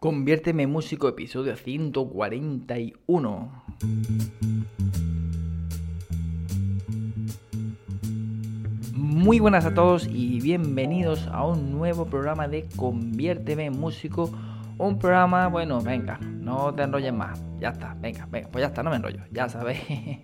Conviérteme músico, episodio 141. Muy buenas a todos y bienvenidos a un nuevo programa de Conviérteme músico. Un programa, bueno, venga, no te enrolles más. Ya está, venga, venga, pues ya está, no me enrollo. Ya sabéis,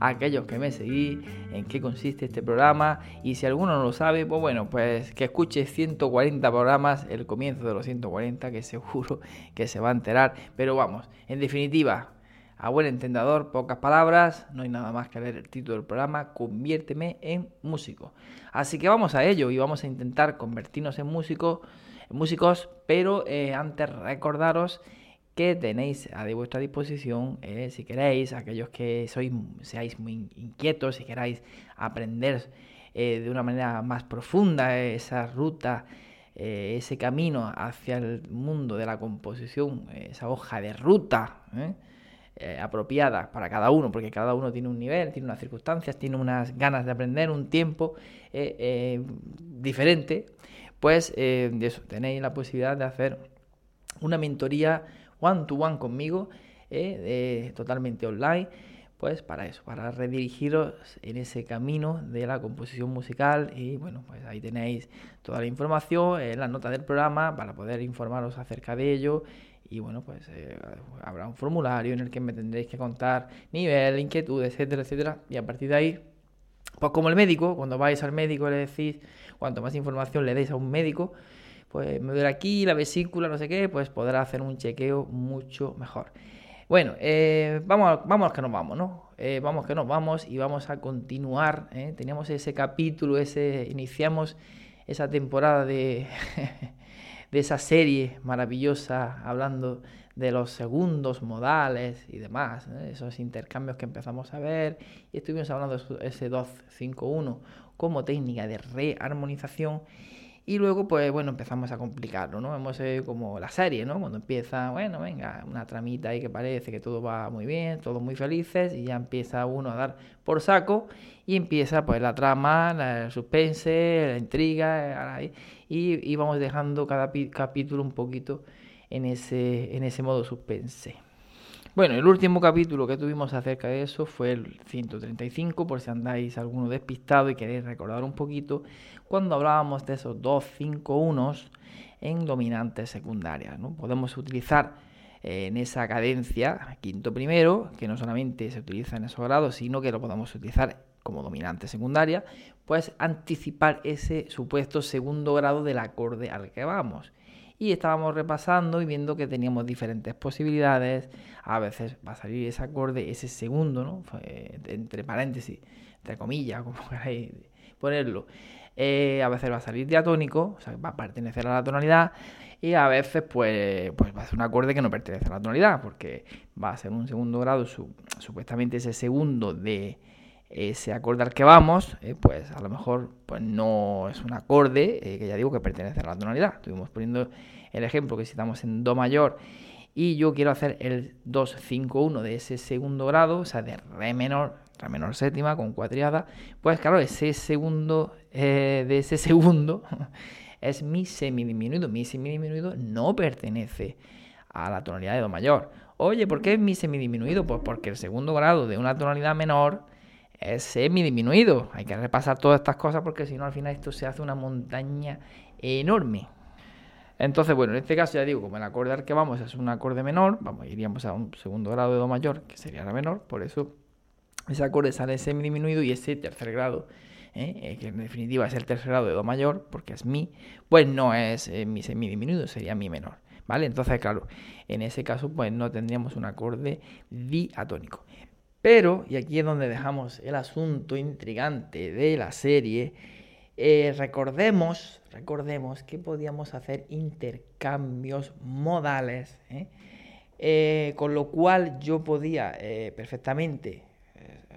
aquellos que me seguís, en qué consiste este programa. Y si alguno no lo sabe, pues bueno, pues que escuche 140 programas, el comienzo de los 140, que seguro que se va a enterar. Pero vamos, en definitiva, a buen entendedor, pocas palabras, no hay nada más que leer el título del programa, conviérteme en músico. Así que vamos a ello y vamos a intentar convertirnos en músicos, músicos pero eh, antes recordaros que tenéis a vuestra disposición, eh, si queréis, aquellos que sois, seáis muy inquietos, si queráis aprender eh, de una manera más profunda esa ruta, ese camino hacia el mundo de la composición, esa hoja de ruta apropiada para cada uno, porque cada uno tiene un nivel, tiene unas circunstancias, tiene unas ganas de aprender, un tiempo diferente, pues tenéis la posibilidad de hacer una mentoría one to one conmigo, eh, totalmente online, pues para eso, para redirigiros en ese camino de la composición musical. Y bueno, pues ahí tenéis toda la información en la nota del programa para poder informaros acerca de ello. Y bueno, pues eh, habrá un formulario en el que me tendréis que contar nivel, inquietud, etcétera, etcétera. Y a partir de ahí, pues como el médico, cuando vais al médico le decís, cuanto más información le deis a un médico, pues me duele aquí, la vesícula, no sé qué, pues podrá hacer un chequeo mucho mejor. Bueno, eh, vamos, vamos que nos vamos, ¿no? Eh, vamos que nos vamos y vamos a continuar. ¿eh? Teníamos ese capítulo, ese iniciamos esa temporada de, de esa serie maravillosa hablando de los segundos modales y demás, esos intercambios que empezamos a ver y estuvimos hablando de ese 251 como técnica de rearmonización y luego, pues bueno, empezamos a complicarlo, ¿no? Hemos eh, como la serie, ¿no? Cuando empieza, bueno, venga, una tramita ahí que parece que todo va muy bien, todos muy felices, y ya empieza uno a dar por saco, y empieza pues la trama, el suspense, la intriga, y, y vamos dejando cada capítulo un poquito en ese, en ese modo suspense. Bueno, el último capítulo que tuvimos acerca de eso fue el 135, por si andáis alguno despistado y queréis recordar un poquito, cuando hablábamos de esos dos 5 unos en dominantes secundarias. ¿no? Podemos utilizar eh, en esa cadencia quinto primero, que no solamente se utiliza en esos grados, sino que lo podemos utilizar como dominante secundaria, pues anticipar ese supuesto segundo grado del acorde al que vamos y estábamos repasando y viendo que teníamos diferentes posibilidades. A veces va a salir ese acorde, ese segundo, ¿no? entre paréntesis, entre comillas, como queráis ponerlo. Eh, a veces va a salir diatónico, o sea, va a pertenecer a la tonalidad. Y a veces, pues, pues va a ser un acorde que no pertenece a la tonalidad, porque va a ser un segundo grado, supuestamente ese segundo de ese acorde al que vamos, eh, pues a lo mejor pues no es un acorde eh, que ya digo que pertenece a la tonalidad. Estuvimos poniendo el ejemplo que si estamos en Do mayor y yo quiero hacer el 2-5-1 de ese segundo grado, o sea, de Re menor, Re menor séptima con cuatriada, pues claro, ese segundo, eh, de ese segundo es mi semidiminuido. Mi semidiminuido no pertenece a la tonalidad de Do mayor. Oye, ¿por qué es mi semidiminuido? Pues porque el segundo grado de una tonalidad menor es semi-disminuido. Hay que repasar todas estas cosas porque si no al final esto se hace una montaña enorme. Entonces, bueno, en este caso ya digo, como el acorde al que vamos es un acorde menor, vamos, iríamos a un segundo grado de Do mayor, que sería la menor, por eso ese acorde sale semi-disminuido y ese tercer grado, ¿eh? Eh, que en definitiva es el tercer grado de Do mayor, porque es Mi, pues no es eh, Mi semi-disminuido, sería Mi menor. ¿Vale? Entonces, claro, en ese caso, pues no tendríamos un acorde diatónico. Pero, y aquí es donde dejamos el asunto intrigante de la serie, eh, recordemos, recordemos que podíamos hacer intercambios modales, ¿eh? Eh, con lo cual yo podía perfectamente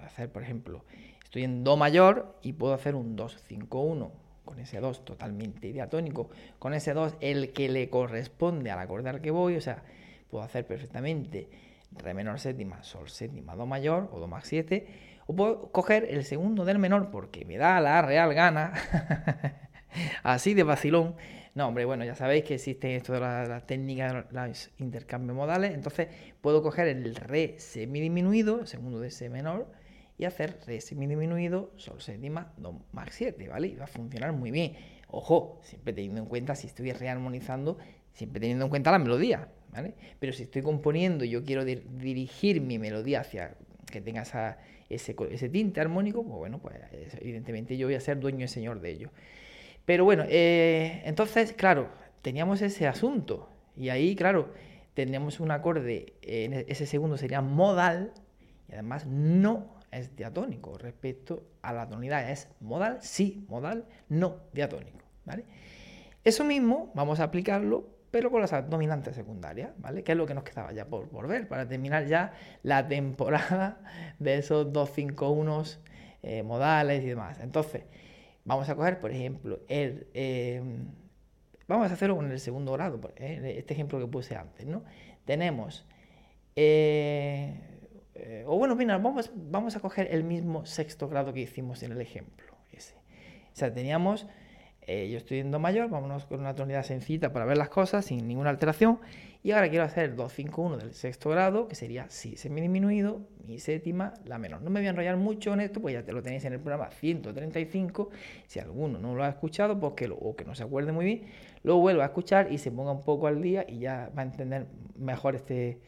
hacer, por ejemplo, estoy en Do mayor y puedo hacer un 2-5-1 con ese 2 totalmente diatónico, con ese 2 el que le corresponde al acorde al que voy, o sea, puedo hacer perfectamente re menor séptima, sol séptima, do mayor o do más 7, o puedo coger el segundo del menor porque me da la real gana, así de vacilón, No, hombre, bueno, ya sabéis que existen esto de las técnicas de los intercambios modales. Entonces puedo coger el re semidisminuido, segundo de C menor, y hacer re semidisminuido, sol séptima, do más 7, ¿vale? Y va a funcionar muy bien. Ojo, siempre teniendo en cuenta si estoy rearmonizando, siempre teniendo en cuenta la melodía, ¿vale? Pero si estoy componiendo y yo quiero dirigir mi melodía hacia que tenga ese, tinte armónico, pues bueno, pues evidentemente yo voy a ser dueño y señor de ello. Pero bueno, eh, entonces, claro, teníamos ese asunto. Y ahí, claro, tendríamos un acorde, e, ese segundo sería modal, y además no es diatónico respecto a la tonalidad. Es modal, sí, modal, no diatónico. Eso mismo vamos a aplicarlo, pero con las dominantes secundarias, ¿vale? Que es lo que nos quedaba ya por, por ver, para terminar ya la temporada de esos 251 eh, modales y demás. Entonces, Vamos a coger, por ejemplo, el, em, vamos a hacerlo con el segundo grado, eh, este ejemplo que puse antes, ¿no? Tenemos, eh, eh, o bueno, mira, vamos, vamos a coger el mismo sexto grado que hicimos en el ejemplo. O sea, teníamos eh, yo estoy en Do mayor, vámonos con una tonalidad sencilla para ver las cosas sin ninguna alteración. Y ahora quiero hacer 2-5-1 del sexto grado, que sería Si semidisminuido, Mi séptima, La menor. No me voy a enrollar mucho en esto, pues ya te lo tenéis en el programa 135. Si alguno no lo ha escuchado, pues que o que no se acuerde muy bien, lo vuelva a escuchar y se ponga un poco al día y ya va a entender mejor este,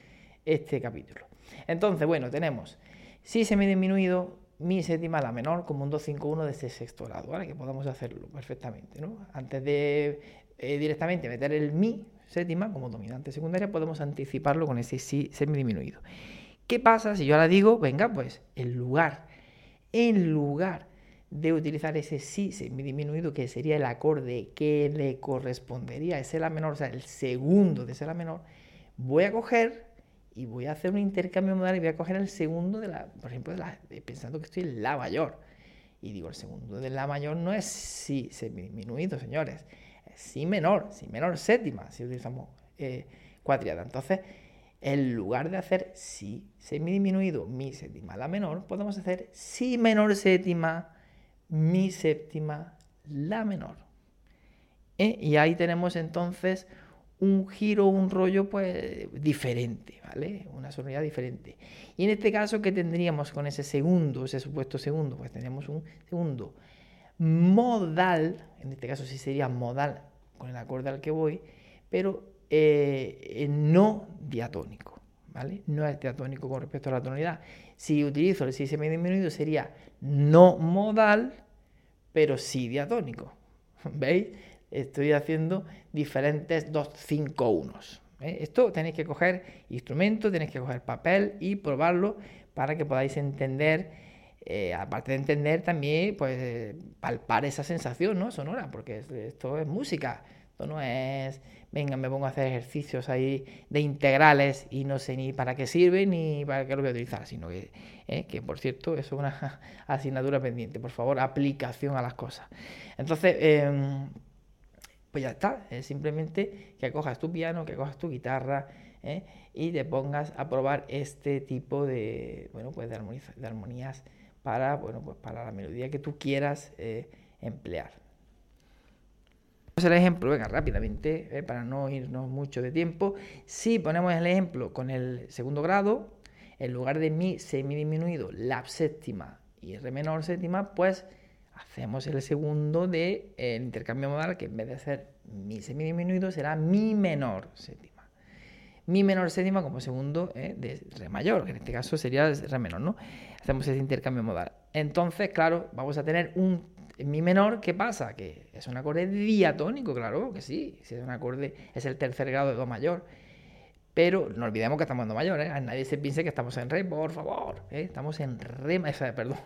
este capítulo. Entonces, bueno, tenemos Si semidisminuido, mi séptima la menor como un 2-5-1 de ese sexto grado, ¿vale? Que podamos hacerlo perfectamente, ¿no? Antes de eh, directamente meter el mi séptima como dominante secundaria, podemos anticiparlo con ese si semidisminuido. ¿Qué pasa si yo ahora digo, venga, pues en lugar, en lugar de utilizar ese si semidisminuido, que sería el acorde que le correspondería a ese la menor, o sea, el segundo de ese la menor, voy a coger y voy a hacer un intercambio modal y voy a coger el segundo de la, por ejemplo, pensando que estoy en la mayor. Y digo, el segundo de la mayor no es si semidisminuido, señores, es si menor, si menor séptima, si utilizamos eh, cuatriada. Entonces, en lugar de hacer si semidisminuido, mi séptima, la menor, podemos hacer si menor séptima, mi séptima, la menor. ¿Eh? Y ahí tenemos entonces un giro, un rollo pues diferente, ¿vale? Una sonoridad diferente. Y en este caso, ¿qué tendríamos con ese segundo, ese supuesto segundo? Pues tenemos un segundo modal, en este caso sí sería modal con el acorde al que voy, pero eh, no diatónico, ¿vale? No es diatónico con respecto a la tonalidad. Si utilizo el si semidisminuido sería no modal, pero sí diatónico, ¿veis? Estoy haciendo diferentes 2, 5, 1. Esto tenéis que coger instrumento, tenéis que coger papel y probarlo para que podáis entender, eh, aparte de entender también, pues palpar esa sensación ¿no? sonora, porque esto es música, esto no es, venga, me pongo a hacer ejercicios ahí de integrales y no sé ni para qué sirve ni para qué lo voy a utilizar, sino que, eh, que por cierto, es una asignatura pendiente, por favor, aplicación a las cosas. Entonces, em, pues ya está, es simplemente que cojas tu piano, que cojas tu guitarra ¿eh? y te pongas a probar este tipo de, bueno, pues de, armonías para, bueno, pues para la melodía que tú quieras eh, emplear. Vamos el ejemplo, venga, rápidamente, ¿eh? para no irnos mucho de tiempo. Si ponemos el ejemplo con el segundo grado, en lugar de mi semidisminuido, la séptima y re menor séptima, pues hacemos el segundo de el intercambio modal, que en vez de ser mi semidisminuido será mi menor séptima. Mi menor séptima como segundo eh, de re mayor, que en este caso sería re menor, ¿no? Hacemos ese intercambio modal. Entonces, claro, vamos a tener un mi menor, ¿qué pasa? Que es un acorde diatónico, claro que sí, es un acorde, es el tercer grado de do mayor. Pero no olvidemos que estamos en do mayor, ¿eh? Nadie se piense que estamos en re, por favor. ¿eh? Estamos en re, perdón,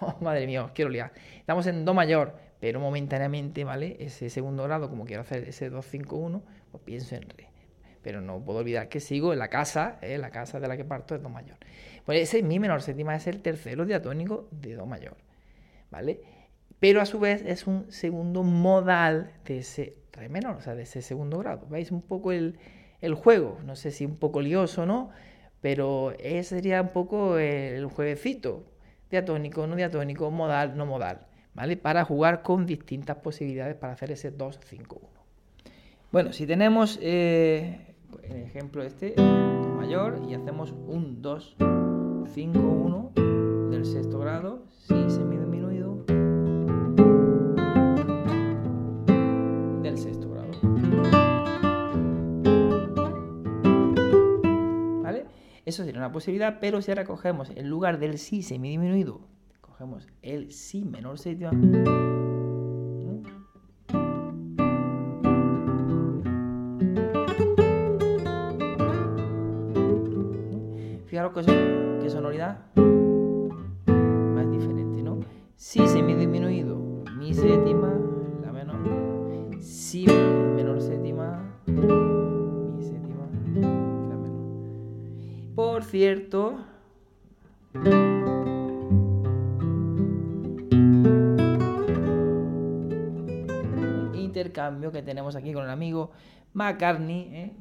oh, madre mía, os quiero liar. Estamos en Do mayor, pero momentáneamente, ¿vale? Ese segundo grado, como quiero hacer ese 2-5-1, pues pienso en Re. Pero no puedo olvidar que sigo en la casa, ¿eh? la casa de la que parto es Do mayor. Pues ese mi menor séptima es el tercero diatónico de Do mayor, ¿vale? Pero a su vez es un segundo modal de ese Re menor, o sea, de ese segundo grado. ¿Veis un poco el, el juego? No sé si un poco lioso, ¿no? Pero ese sería un poco el jueguecito diatónico, no diatónico, modal, no modal, ¿vale? Para jugar con distintas posibilidades para hacer ese 2-5-1. Bueno, si tenemos eh, el ejemplo este, mayor, y hacemos un 2, 5, 1 del sexto grado, si semidisminuido Eso sería una posibilidad, pero si ahora cogemos en lugar del si semidisminuido, cogemos el si menor séptima. Fijaros que, sonoridad intercambio que tenemos aquí con el amigo McCartney,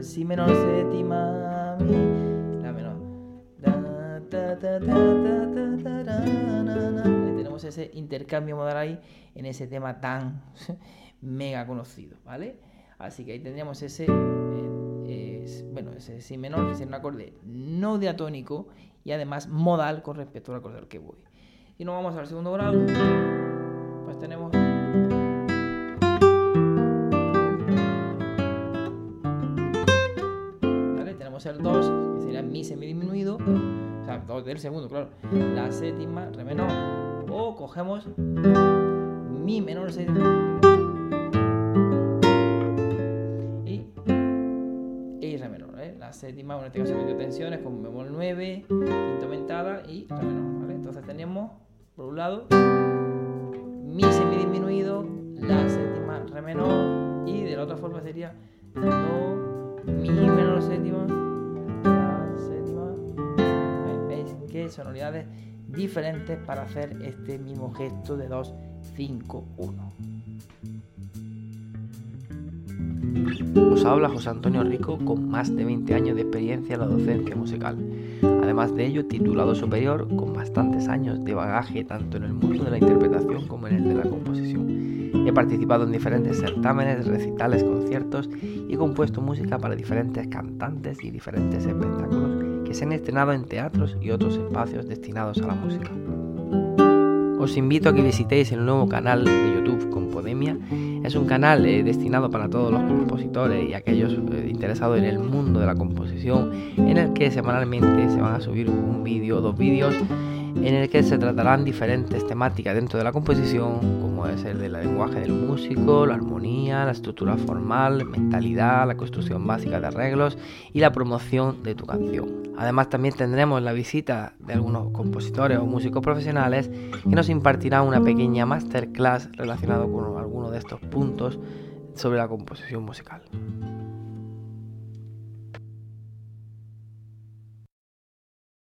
si menor séptima, la menor. tenemos ese intercambio modal ahí en ese tema tan mega conocido, ¿vale? Así que ahí tendríamos ese, eh, bueno, ese si menor, que sería un acorde no diatónico y además modal con respecto al acorde al que voy. Y nos vamos al segundo grado, pues tenemos el 2, que sería mi semidisminuido, o sea, 2 del segundo, claro, la séptima, re menor, o cogemos mi menor séptima y, y re menor, ¿eh? la séptima, en este caso medio tensiones con bemol 9, quinta aumentada y re menor, ¿vale? Entonces tenemos, por un lado, mi semidisminuido, la séptima, re menor, y de la otra forma sería do, mi menor séptima, sonoridades diferentes para hacer este mismo gesto de 2, 5, 1. Os habla José Antonio Rico con más de 20 años de experiencia en la docencia musical. Además de ello, titulado superior con bastantes años de bagaje tanto en el mundo de la interpretación como en el de la composición. He participado en diferentes certámenes, recitales, conciertos y he compuesto música para diferentes cantantes y diferentes espectáculos que se han estrenado en teatros y otros espacios destinados a la música. Os invito a que visitéis el nuevo canal de YouTube Compodemia. Es un canal eh, destinado para todos los compositores y aquellos eh, interesados en el mundo de la composición, en el que semanalmente se van a subir un vídeo dos vídeos en el que se tratarán diferentes temáticas dentro de la composición, como es el del lenguaje del músico, la armonía, la estructura formal, mentalidad, la construcción básica de arreglos y la promoción de tu canción. Además también tendremos la visita de algunos compositores o músicos profesionales que nos impartirán una pequeña masterclass relacionado con alguno de estos puntos sobre la composición musical.